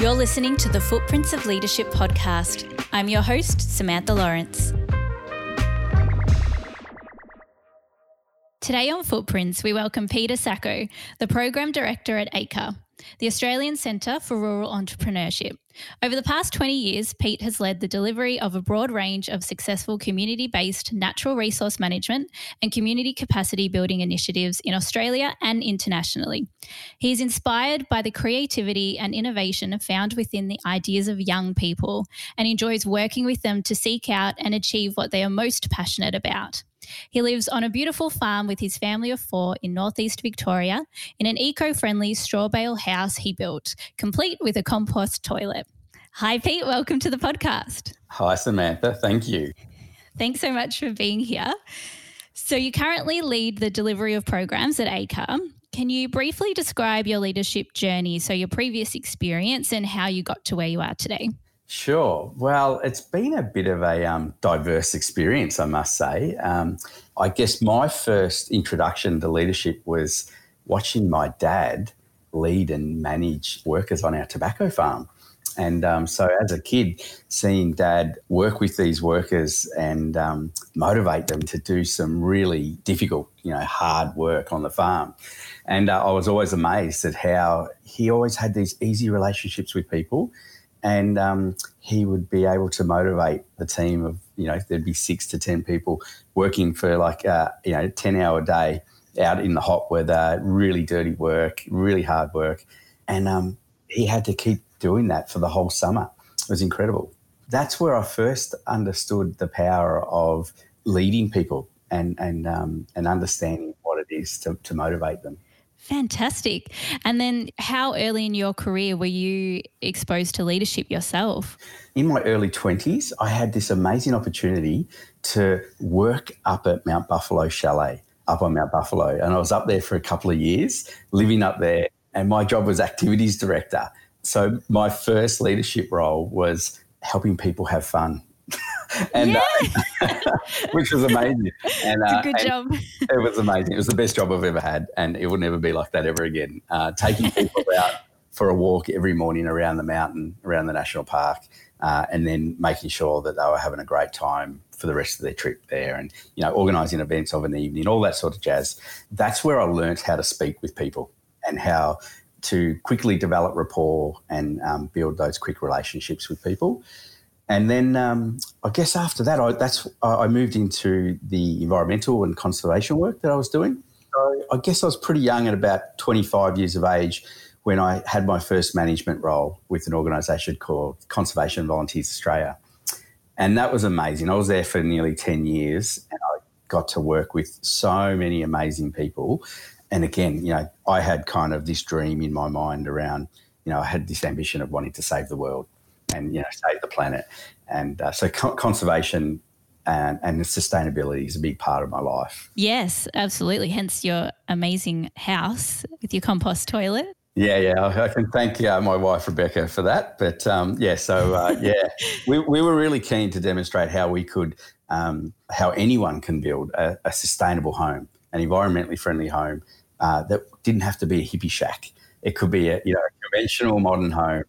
You're listening to the Footprints of Leadership podcast. I'm your host, Samantha Lawrence. Today on Footprints, we welcome Peter Sacco, the Program Director at ACRE, the Australian Centre for Rural Entrepreneurship. Over the past 20 years, Pete has led the delivery of a broad range of successful community based natural resource management and community capacity building initiatives in Australia and internationally. He is inspired by the creativity and innovation found within the ideas of young people and enjoys working with them to seek out and achieve what they are most passionate about. He lives on a beautiful farm with his family of four in northeast Victoria in an eco friendly straw bale house he built, complete with a compost toilet. Hi, Pete. Welcome to the podcast. Hi, Samantha. Thank you. Thanks so much for being here. So, you currently lead the delivery of programs at ACRE. Can you briefly describe your leadership journey, so your previous experience and how you got to where you are today? Sure. Well, it's been a bit of a um, diverse experience, I must say. Um, I guess my first introduction to leadership was watching my dad lead and manage workers on our tobacco farm. And um, so, as a kid, seeing dad work with these workers and um, motivate them to do some really difficult, you know, hard work on the farm. And uh, I was always amazed at how he always had these easy relationships with people and um, he would be able to motivate the team of you know there'd be six to ten people working for like uh, you know ten hour day out in the hot weather, really dirty work, really hard work, and um, he had to keep doing that for the whole summer. It was incredible. That's where I first understood the power of leading people and and um, and understanding what it is to, to motivate them. Fantastic. And then, how early in your career were you exposed to leadership yourself? In my early 20s, I had this amazing opportunity to work up at Mount Buffalo Chalet, up on Mount Buffalo. And I was up there for a couple of years, living up there. And my job was activities director. So, my first leadership role was helping people have fun and uh, which was amazing. And uh, good job. it was amazing. It was the best job I've ever had, and it will never be like that ever again. Uh, taking people out for a walk every morning around the mountain, around the national park, uh, and then making sure that they were having a great time for the rest of their trip there, and you know, organising events of an evening, all that sort of jazz. That's where I learnt how to speak with people and how to quickly develop rapport and um, build those quick relationships with people. And then um, I guess after that, I, that's I moved into the environmental and conservation work that I was doing. So I guess I was pretty young at about 25 years of age when I had my first management role with an organisation called Conservation Volunteers Australia. And that was amazing. I was there for nearly 10 years and I got to work with so many amazing people. And again, you know, I had kind of this dream in my mind around, you know, I had this ambition of wanting to save the world and you know save the planet. And uh, so co- conservation and, and sustainability is a big part of my life. Yes, absolutely. Hence your amazing house with your compost toilet. Yeah, yeah, I can thank uh, my wife Rebecca for that. But um, yeah, so uh, yeah, we, we were really keen to demonstrate how we could, um, how anyone can build a, a, sustainable home, an environmentally friendly home uh, that didn't have to be a hippie shack. It could be a you know a conventional modern home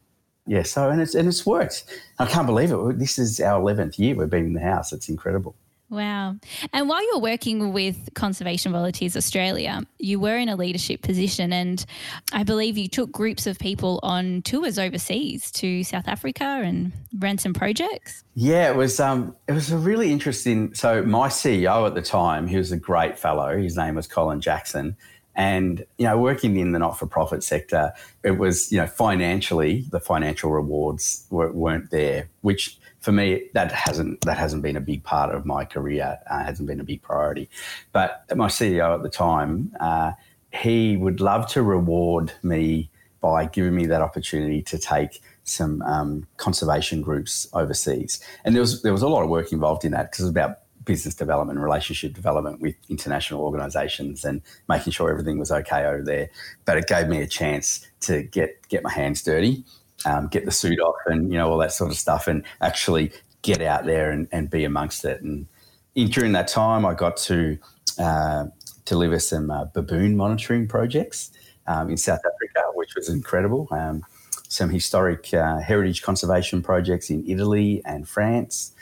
yeah, so and it's and it's worked. I can't believe it. This is our eleventh year we've been in the house. It's incredible. Wow. And while you're working with Conservation Volunteers Australia, you were in a leadership position and I believe you took groups of people on tours overseas to South Africa and ran some projects. Yeah, it was um it was a really interesting so my CEO at the time, he was a great fellow. His name was Colin Jackson. And, you know, working in the not for profit sector, it was, you know, financially, the financial rewards were, not there, which for me, that hasn't that hasn't been a big part of my career, uh, hasn't been a big priority. But my CEO at the time, uh, he would love to reward me by giving me that opportunity to take some um, conservation groups overseas. And there was there was a lot of work involved in that because it was about business development, relationship development with international organisations, and making sure everything was okay over there. But it gave me a chance to get get my hands dirty, um, get the suit off, and you know all that sort of stuff, and actually get out there and, and be amongst it. And in, during that time, I got to uh, deliver some uh, baboon monitoring projects um, in South Africa, which was incredible. Um, some historic uh, heritage conservation projects in Italy and France.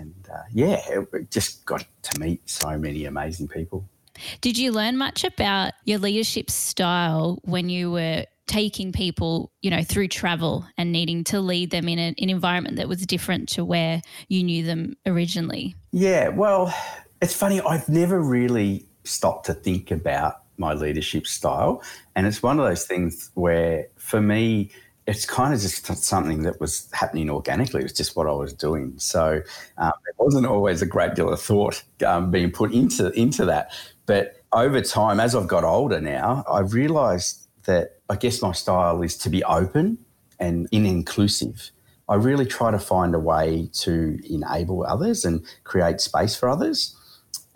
And uh, yeah, it just got to meet so many amazing people. Did you learn much about your leadership style when you were taking people, you know, through travel and needing to lead them in a, an environment that was different to where you knew them originally? Yeah, well, it's funny. I've never really stopped to think about my leadership style. And it's one of those things where, for me, it's kind of just something that was happening organically. It was just what I was doing. So um, it wasn't always a great deal of thought um, being put into into that. But over time, as I've got older now, I've realised that I guess my style is to be open and inclusive. I really try to find a way to enable others and create space for others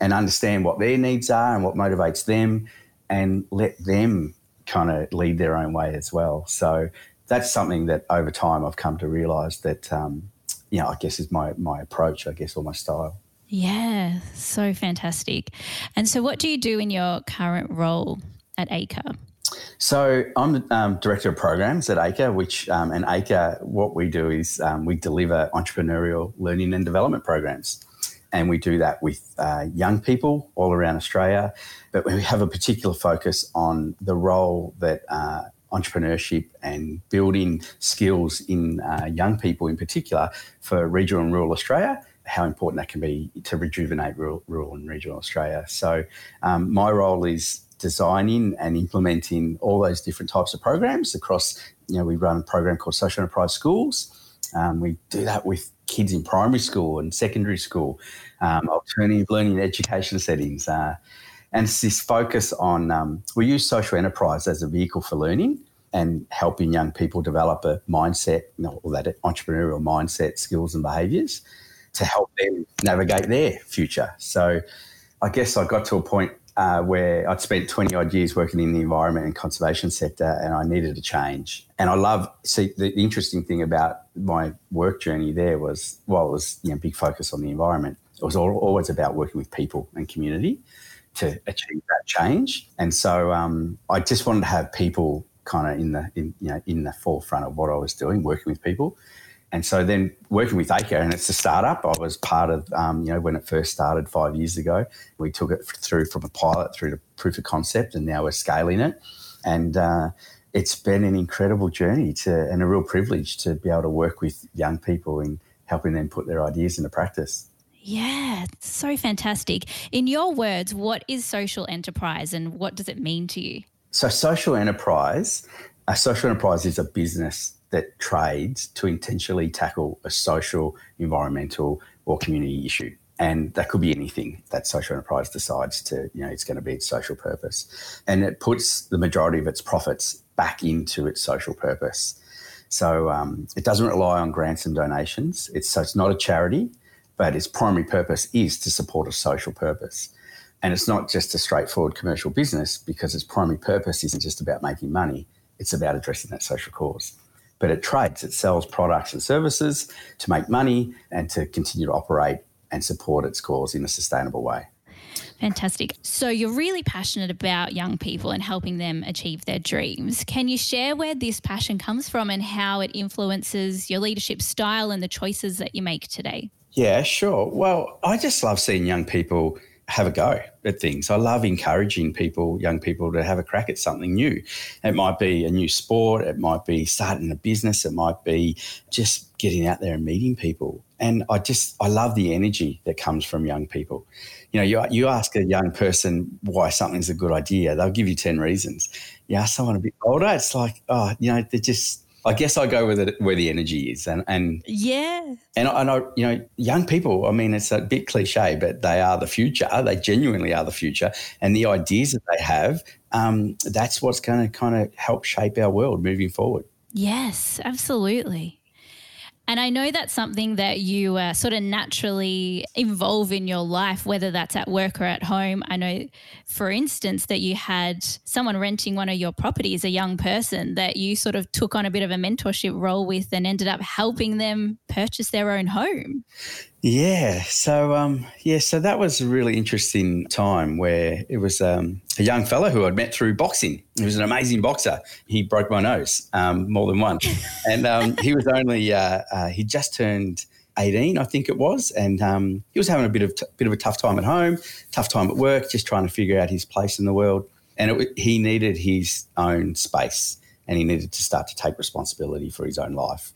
and understand what their needs are and what motivates them and let them kind of lead their own way as well. So that's something that over time I've come to realise that, um, you know, I guess is my, my approach, I guess, or my style. Yeah, so fantastic. And so, what do you do in your current role at ACRE? So I'm um, director of programs at ACRE, which um, and ACRE, what we do is um, we deliver entrepreneurial learning and development programs, and we do that with uh, young people all around Australia. But we have a particular focus on the role that uh, entrepreneurship and building skills in uh, young people in particular for regional and rural Australia, how important that can be to rejuvenate rural, rural and regional Australia. So, um, my role is designing and implementing all those different types of programs across, you know, we run a program called Social Enterprise Schools. Um, we do that with kids in primary school and secondary school, um, alternative learning and education settings. Uh, and it's this focus on, um, we use social enterprise as a vehicle for learning and helping young people develop a mindset, you know, or that entrepreneurial mindset, skills, and behaviours to help them navigate their future. So I guess I got to a point uh, where I'd spent 20 odd years working in the environment and conservation sector and I needed a change. And I love, see, the interesting thing about my work journey there was, well, it was, you know, big focus on the environment. It was always about working with people and community to achieve that change. And so um, I just wanted to have people kind of in the in, you know in the forefront of what I was doing, working with people. And so then working with ACRE, and it's a startup. I was part of, um, you know, when it first started five years ago. We took it through from a pilot through to proof of concept, and now we're scaling it. And uh, it's been an incredible journey to, and a real privilege to be able to work with young people and helping them put their ideas into practice. Yeah, so fantastic. In your words, what is social enterprise and what does it mean to you? So, social enterprise, a social enterprise is a business that trades to intentionally tackle a social, environmental, or community issue. And that could be anything that social enterprise decides to, you know, it's going to be its social purpose. And it puts the majority of its profits back into its social purpose. So um, it doesn't rely on grants and donations. It's, so it's not a charity, but its primary purpose is to support a social purpose. And it's not just a straightforward commercial business because its primary purpose isn't just about making money, it's about addressing that social cause. But it trades, it sells products and services to make money and to continue to operate and support its cause in a sustainable way. Fantastic. So, you're really passionate about young people and helping them achieve their dreams. Can you share where this passion comes from and how it influences your leadership style and the choices that you make today? Yeah, sure. Well, I just love seeing young people have a go at things. I love encouraging people, young people, to have a crack at something new. It might be a new sport, it might be starting a business, it might be just getting out there and meeting people. And I just, I love the energy that comes from young people. You know, you, you ask a young person why something's a good idea, they'll give you 10 reasons. You ask someone a bit older, it's like, oh, you know, they're just, I guess I go with it where the energy is, and and yeah, and I, know you know young people. I mean, it's a bit cliche, but they are the future. They genuinely are the future, and the ideas that they have, um, that's what's going to kind of help shape our world moving forward. Yes, absolutely. And I know that's something that you uh, sort of naturally involve in your life, whether that's at work or at home. I know, for instance, that you had someone renting one of your properties, a young person that you sort of took on a bit of a mentorship role with and ended up helping them purchase their own home. Yeah. So, um, yeah, so that was a really interesting time where it was um, a young fellow who I'd met through boxing. He was an amazing boxer. He broke my nose um, more than once. and um, he was only, uh, uh, he just turned 18, I think it was. And um, he was having a bit of, t- bit of a tough time at home, tough time at work, just trying to figure out his place in the world. And it, he needed his own space and he needed to start to take responsibility for his own life.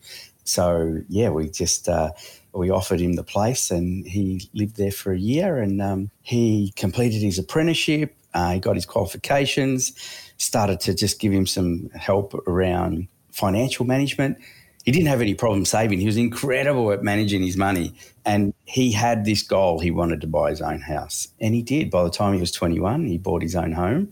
So, yeah, we just, uh, we offered him the place and he lived there for a year and um, he completed his apprenticeship. Uh, he got his qualifications, started to just give him some help around financial management. He didn't have any problem saving. He was incredible at managing his money. And he had this goal. He wanted to buy his own house. And he did. By the time he was 21, he bought his own home.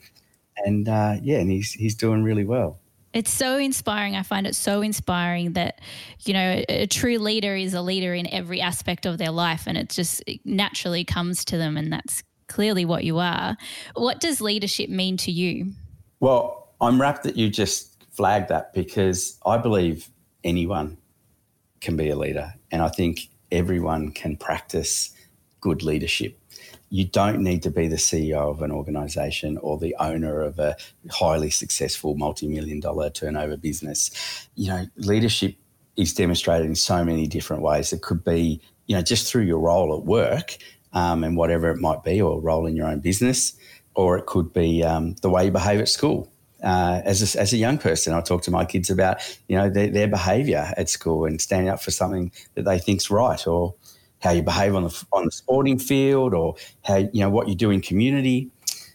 And uh, yeah, and he's, he's doing really well. It's so inspiring. I find it so inspiring that, you know, a true leader is a leader in every aspect of their life and it just naturally comes to them. And that's clearly what you are. What does leadership mean to you? Well, I'm rapt that you just flagged that because I believe anyone can be a leader. And I think everyone can practice good leadership you don't need to be the CEO of an organization or the owner of a highly successful multi-million dollar turnover business. You know, leadership is demonstrated in so many different ways. It could be, you know, just through your role at work um, and whatever it might be, or role in your own business, or it could be um, the way you behave at school. Uh, as, a, as a young person, I talk to my kids about, you know, their, their behaviour at school and standing up for something that they think's right, or how you behave on the on the sporting field, or how you know what you do in community.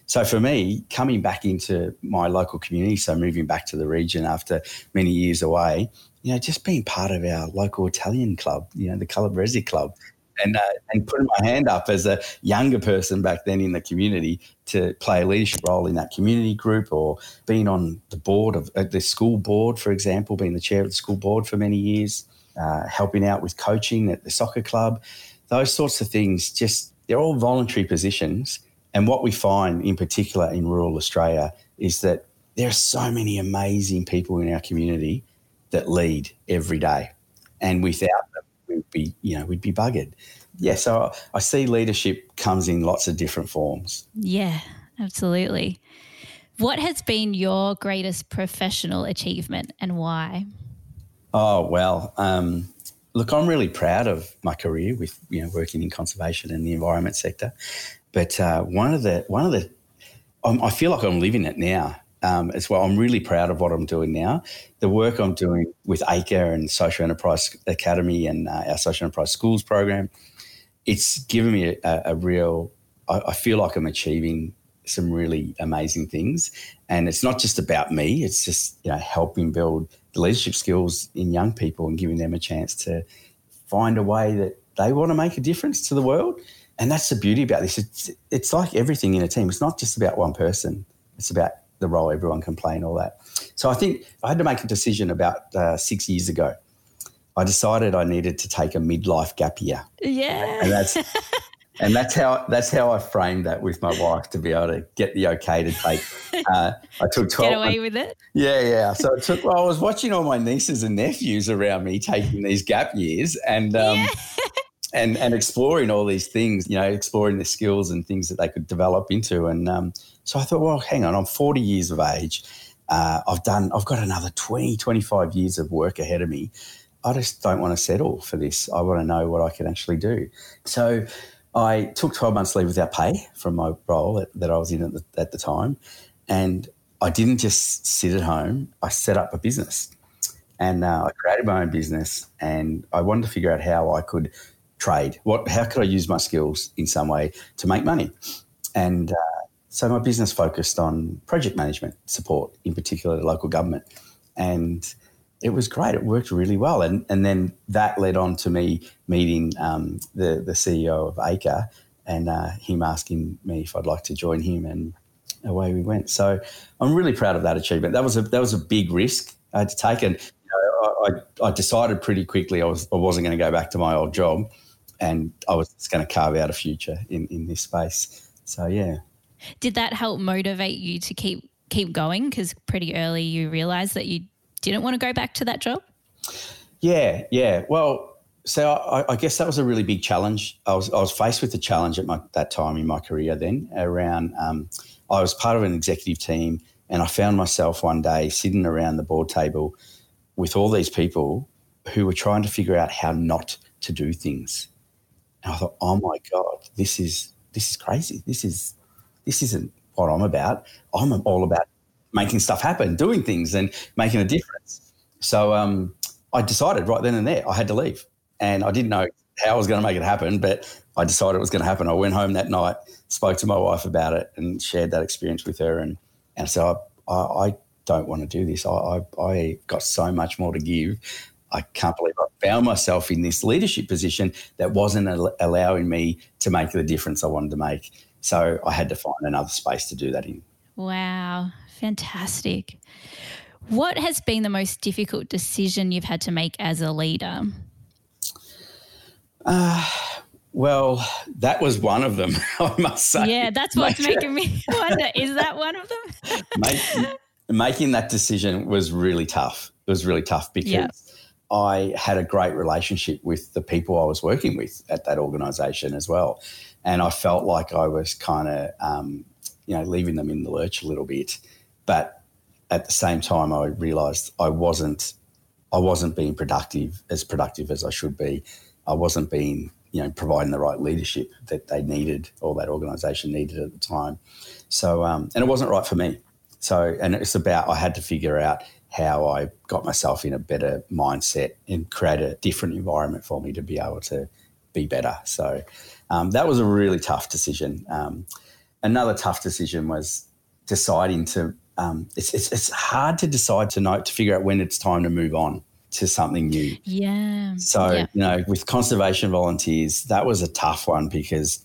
So for me, coming back into my local community, so moving back to the region after many years away, you know, just being part of our local Italian club, you know, the Calabrese Club, and uh, and putting my hand up as a younger person back then in the community to play a leadership role in that community group, or being on the board of uh, the school board, for example, being the chair of the school board for many years uh, helping out with coaching at the soccer club, those sorts of things. Just they're all voluntary positions. And what we find in particular in rural Australia is that there are so many amazing people in our community that lead every day. And without them, we'd be, you know, we'd be buggered. Yeah, so I see leadership comes in lots of different forms. Yeah, absolutely. What has been your greatest professional achievement and why? Oh well, um, look, I'm really proud of my career with you know working in conservation and the environment sector. But uh, one of the one of the I feel like I'm living it now um, as well. I'm really proud of what I'm doing now. The work I'm doing with ACRE and Social Enterprise Academy and uh, our Social Enterprise Schools program, it's given me a, a real. I, I feel like I'm achieving some really amazing things, and it's not just about me. It's just you know helping build leadership skills in young people and giving them a chance to find a way that they want to make a difference to the world. And that's the beauty about this. It's, it's like everything in a team. It's not just about one person. It's about the role everyone can play and all that. So I think I had to make a decision about uh, six years ago. I decided I needed to take a midlife gap year. Yeah. And that's and that's how that's how I framed that with my wife to be able to get the okay to take. Uh, I took twelve. Get away with it. Yeah, yeah. So it took. Well, I was watching all my nieces and nephews around me taking these gap years, and um, yeah. and and exploring all these things. You know, exploring the skills and things that they could develop into. And um, so I thought, well, hang on, I'm 40 years of age. Uh, I've done. I've got another 20, 25 years of work ahead of me. I just don't want to settle for this. I want to know what I can actually do. So I took 12 months leave without pay from my role that, that I was in at the, at the time. And I didn't just sit at home, I set up a business. And uh, I created my own business and I wanted to figure out how I could trade. What, how could I use my skills in some way to make money? And uh, so my business focused on project management support, in particular local government. And it was great. It worked really well. And, and then that led on to me meeting um, the, the CEO of ACRE and uh, him asking me if I'd like to join him. And away we went. So I'm really proud of that achievement. That was a, that was a big risk I had to take. And you know, I, I, decided pretty quickly I, was, I wasn't going to go back to my old job and I was just going to carve out a future in, in this space. So, yeah. Did that help motivate you to keep keep going? Because pretty early you realised that you didn't want to go back to that job? Yeah, yeah. Well, so I, I, guess that was a really big challenge. I was I was faced with the challenge at my, that time in my career. Then around, um, I was part of an executive team, and I found myself one day sitting around the board table with all these people who were trying to figure out how not to do things. And I thought, oh my god, this is this is crazy. This is this isn't what I'm about. I'm all about making stuff happen, doing things, and making a difference. So um, I decided right then and there I had to leave and I didn't know how I was going to make it happen, but I decided it was going to happen. I went home that night, spoke to my wife about it, and shared that experience with her. And and so I, I, I don't want to do this. I, I, I got so much more to give. I can't believe I found myself in this leadership position that wasn't al- allowing me to make the difference I wanted to make. So I had to find another space to do that in. Wow, fantastic. What has been the most difficult decision you've had to make as a leader? Uh, well, that was one of them, I must say. Yeah, that's what's making me wonder is that one of them? Make, making that decision was really tough. It was really tough because yeah. I had a great relationship with the people I was working with at that organization as well. And I felt like I was kind of, um, you know, leaving them in the lurch a little bit. But at the same time, I realized I wasn't, I wasn't being productive, as productive as I should be I wasn't being, you know, providing the right leadership that they needed or that organisation needed at the time. So, um, and it wasn't right for me. So, and it's about I had to figure out how I got myself in a better mindset and create a different environment for me to be able to be better. So, um, that was a really tough decision. Um, another tough decision was deciding to. Um, it's, it's, it's hard to decide to know to figure out when it's time to move on to something new. Yeah. So, yeah. you know, with conservation volunteers, that was a tough one because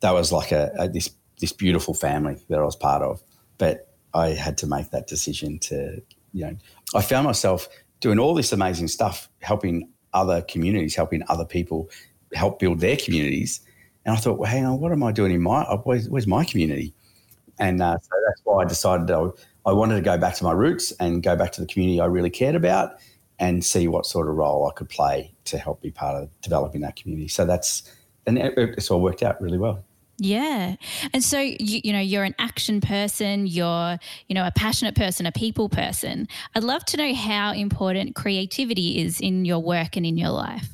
that was like a, a, this this beautiful family that I was part of. But I had to make that decision to, you know, I found myself doing all this amazing stuff, helping other communities, helping other people help build their communities. And I thought, well, hang on, what am I doing in my, where's, where's my community? And uh, so that's why I decided I, I wanted to go back to my roots and go back to the community I really cared about and see what sort of role I could play to help be part of developing that community. So that's and it, it's all worked out really well. Yeah. And so you, you know, you're an action person, you're, you know, a passionate person, a people person. I'd love to know how important creativity is in your work and in your life.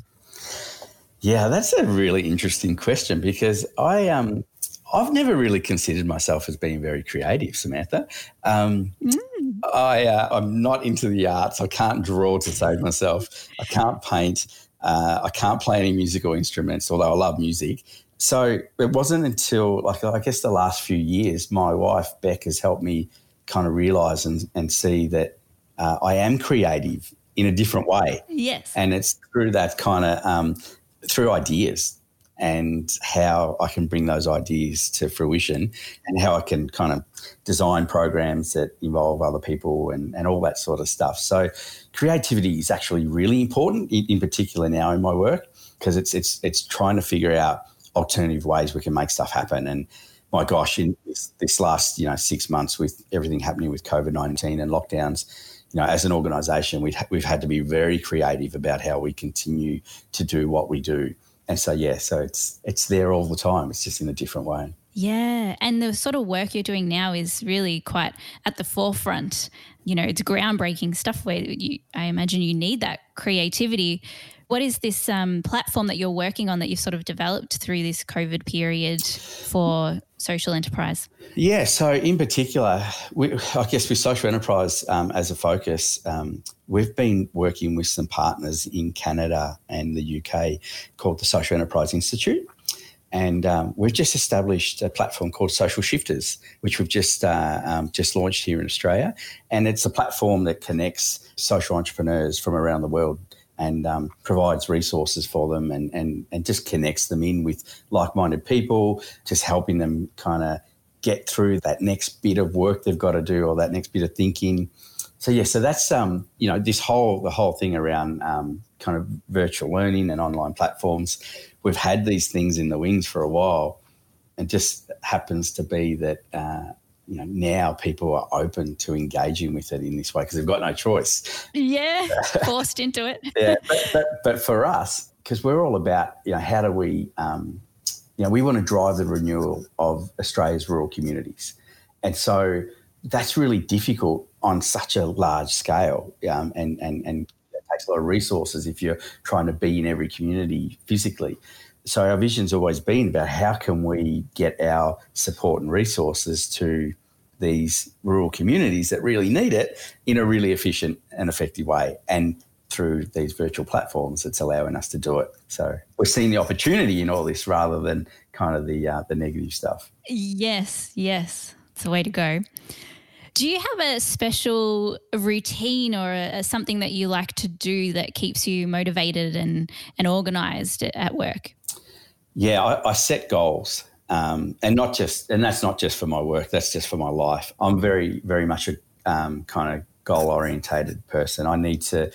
Yeah, that's a really interesting question because I um I've never really considered myself as being very creative, Samantha. Um, mm. I, uh, I'm not into the arts. I can't draw to save myself. I can't paint. Uh, I can't play any musical instruments, although I love music. So it wasn't until, like, I guess the last few years, my wife, Beck, has helped me kind of realize and, and see that uh, I am creative in a different way. Yes. And it's through that kind of, um, through ideas and how I can bring those ideas to fruition and how I can kind of design programs that involve other people and, and all that sort of stuff. So creativity is actually really important in, in particular now in my work because it's it's it's trying to figure out alternative ways we can make stuff happen and my gosh in this, this last you know six months with everything happening with COVID-19 and lockdowns you know, as an organisation, we've, we've had to be very creative about how we continue to do what we do and so yeah, so it's it's there all the time. It's just in a different way. Yeah, and the sort of work you're doing now is really quite at the forefront. You know, it's groundbreaking stuff where you, I imagine you need that creativity. What is this um, platform that you're working on that you've sort of developed through this COVID period for social enterprise? Yeah, so in particular, we, I guess with social enterprise um, as a focus, um, we've been working with some partners in Canada and the UK called the Social Enterprise Institute. And um, we've just established a platform called Social Shifters, which we've just uh, um, just launched here in Australia. And it's a platform that connects social entrepreneurs from around the world and um, provides resources for them and, and, and just connects them in with like minded people, just helping them kind of get through that next bit of work they've got to do or that next bit of thinking. So yeah, so that's um, you know this whole the whole thing around um, kind of virtual learning and online platforms. We've had these things in the wings for a while, and just happens to be that uh, you know now people are open to engaging with it in this way because they've got no choice. Yeah, forced into it. yeah, but, but, but for us, because we're all about you know how do we um, you know we want to drive the renewal of Australia's rural communities, and so that's really difficult on such a large scale, um, and and and it takes a lot of resources if you're trying to be in every community physically. So our vision's always been about how can we get our support and resources to these rural communities that really need it in a really efficient and effective way. And through these virtual platforms, it's allowing us to do it. So we're seeing the opportunity in all this rather than kind of the uh, the negative stuff. Yes, yes, it's the way to go. Do you have a special routine or a, a something that you like to do that keeps you motivated and and organized at work? Yeah, I, I set goals. Um, and not just, and that's not just for my work. That's just for my life. I'm very, very much a um, kind of goal orientated person. I need to,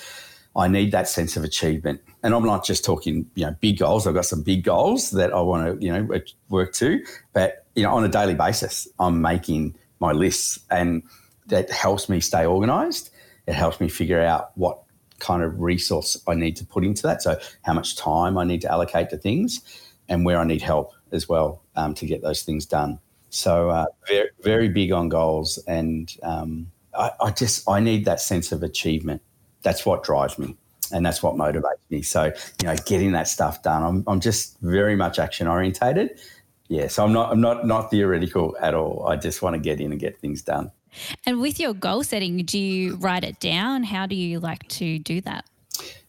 I need that sense of achievement. And I'm not just talking, you know, big goals. I've got some big goals that I want to, you know, work to. But, you know, on a daily basis, I'm making my lists and that helps me stay organized. It helps me figure out what kind of resource I need to put into that. So how much time I need to allocate to things and where I need help as well um, to get those things done. So uh, very, very big on goals. And um, I, I just, I need that sense of achievement that's what drives me and that's what motivates me. So, you know, getting that stuff done, I'm, I'm just very much action orientated. Yeah, so I'm not I'm not not theoretical at all. I just want to get in and get things done. And with your goal setting, do you write it down? How do you like to do that?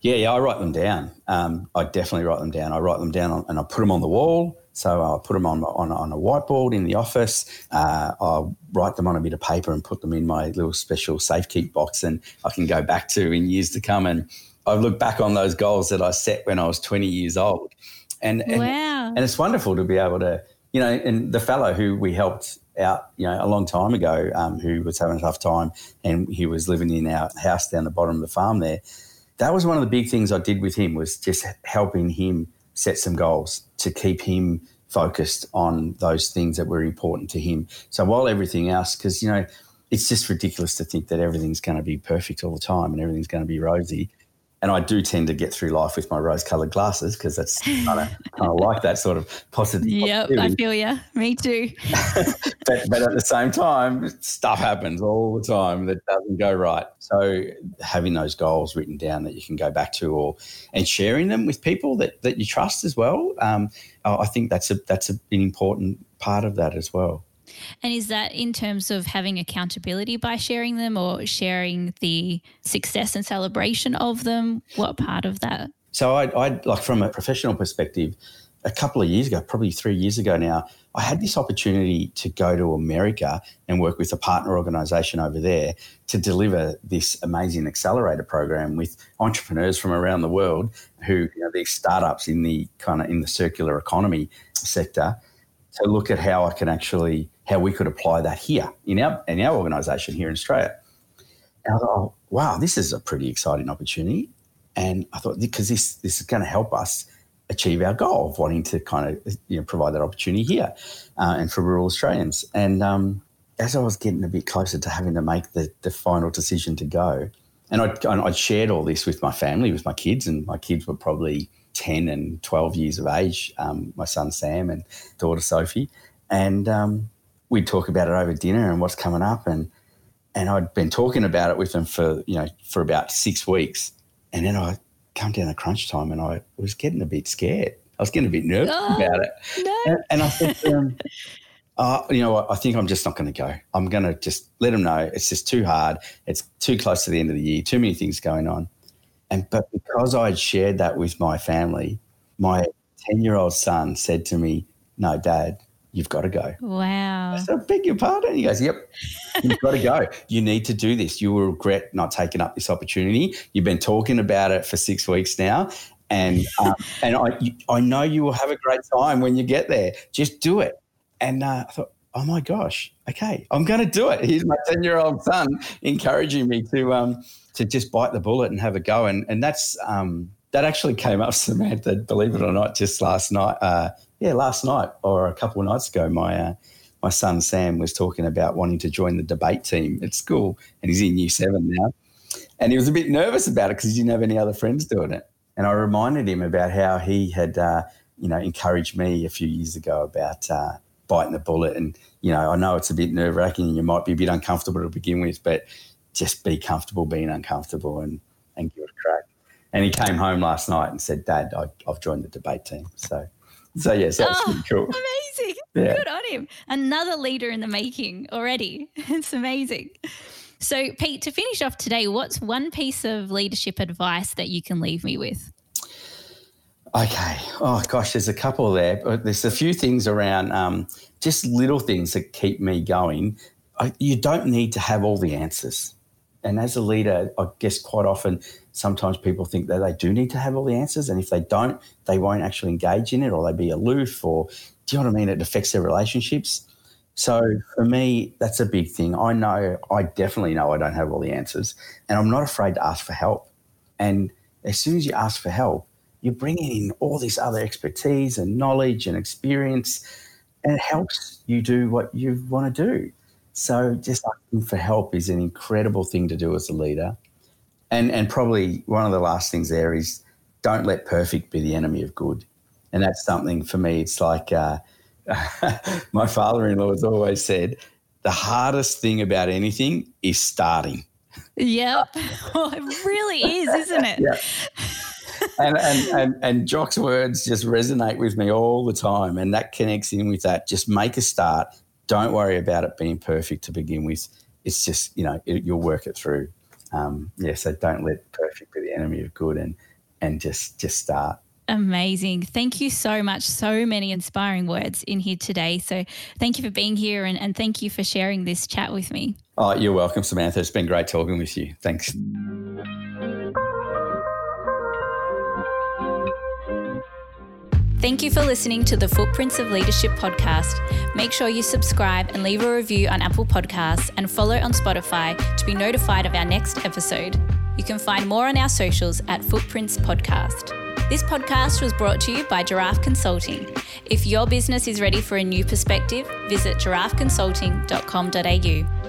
Yeah, yeah, I write them down. Um, I definitely write them down. I write them down on, and I put them on the wall. So I'll put them on, on, on a whiteboard in the office. Uh, I'll write them on a bit of paper and put them in my little special safe keep box, and I can go back to in years to come. And I look back on those goals that I set when I was 20 years old. And, and, wow. and it's wonderful to be able to, you know, and the fellow who we helped out, you know, a long time ago, um, who was having a tough time and he was living in our house down the bottom of the farm there. That was one of the big things I did with him was just helping him set some goals to keep him focused on those things that were important to him. So while everything else, because, you know, it's just ridiculous to think that everything's going to be perfect all the time and everything's going to be rosy and I do tend to get through life with my rose-colored glasses because that's kind of kind of like that sort of positive. Yep, I feel you. Me too. but, but at the same time, stuff happens all the time that doesn't go right. So having those goals written down that you can go back to, or and sharing them with people that, that you trust as well, um, I think that's a that's a, an important part of that as well. And is that in terms of having accountability by sharing them or sharing the success and celebration of them? What part of that? So I, I like from a professional perspective, a couple of years ago, probably three years ago now, I had this opportunity to go to America and work with a partner organization over there to deliver this amazing accelerator program with entrepreneurs from around the world who, you know, these startups in the kind of in the circular economy sector to look at how I can actually how we could apply that here in our in our organisation here in Australia. And I thought, oh, wow, this is a pretty exciting opportunity. And I thought because this this is going to help us achieve our goal of wanting to kind of you know provide that opportunity here uh, and for rural Australians. And um, as I was getting a bit closer to having to make the, the final decision to go, and I'd, I'd shared all this with my family, with my kids, and my kids were probably 10 and 12 years of age, um, my son Sam and daughter Sophie. And um, we'd talk about it over dinner and what's coming up and and I'd been talking about it with them for you know for about six weeks, and then I come down to crunch time and I was getting a bit scared. I was getting a bit nervous oh, about it, no. and, and, I said, um, uh, you know, what, I think I'm just not going to go. I'm going to just let them know it's just too hard. It's too close to the end of the year. Too many things going on, and but because I had shared that with my family, my ten year old son said to me, "No, Dad, you've got to go. Wow. I said, I beg your pardon. He goes, Yep, you've got to go. You need to do this. You will regret not taking up this opportunity. You've been talking about it for six weeks now. And um, and I I know you will have a great time when you get there. Just do it. And uh, I thought, oh my gosh, okay, I'm going to do it. Here's my 10 year old son encouraging me to um, to just bite the bullet and have a go. And and that's um, that actually came up, Samantha, believe it or not, just last night. Uh, yeah, last night or a couple of nights ago, my uh, my son Sam was talking about wanting to join the debate team at school, and he's in year seven now. And he was a bit nervous about it because he didn't have any other friends doing it. And I reminded him about how he had, uh, you know, encouraged me a few years ago about uh, biting the bullet. And, you know, I know it's a bit nerve wracking and you might be a bit uncomfortable to begin with, but just be comfortable being uncomfortable and, and give it a crack. And he came home last night and said, Dad, I, have joined the debate team. So, so yes, that's oh, cool. Amazing. Yeah. Good on him. Another leader in the making already. It's amazing. So, Pete, to finish off today, what's one piece of leadership advice that you can leave me with? Okay. Oh, gosh, there's a couple there. But there's a few things around um, just little things that keep me going. I, you don't need to have all the answers. And as a leader, I guess quite often, sometimes people think that they do need to have all the answers. And if they don't, they won't actually engage in it or they be aloof or, do you know what I mean? It affects their relationships. So for me, that's a big thing. I know, I definitely know I don't have all the answers. And I'm not afraid to ask for help. And as soon as you ask for help, you're bringing in all this other expertise and knowledge and experience, and it helps you do what you want to do. So just asking for help is an incredible thing to do as a leader. And, and probably one of the last things there is don't let perfect be the enemy of good. And that's something for me, it's like uh, my father in law has always said the hardest thing about anything is starting. Yep. Oh, it really is, isn't it? yeah and, and, and, and Jock's words just resonate with me all the time. And that connects in with that. Just make a start. Don't worry about it being perfect to begin with. It's just, you know, it, you'll work it through. Um, yeah, so don't let perfect be the enemy of good and, and just, just start. Amazing. Thank you so much. So many inspiring words in here today. So thank you for being here and, and thank you for sharing this chat with me. Oh, you're welcome, Samantha. It's been great talking with you. Thanks. Thank you for listening to the Footprints of Leadership podcast. Make sure you subscribe and leave a review on Apple Podcasts and follow on Spotify to be notified of our next episode. You can find more on our socials at Footprints Podcast. This podcast was brought to you by Giraffe Consulting. If your business is ready for a new perspective, visit giraffeconsulting.com.au.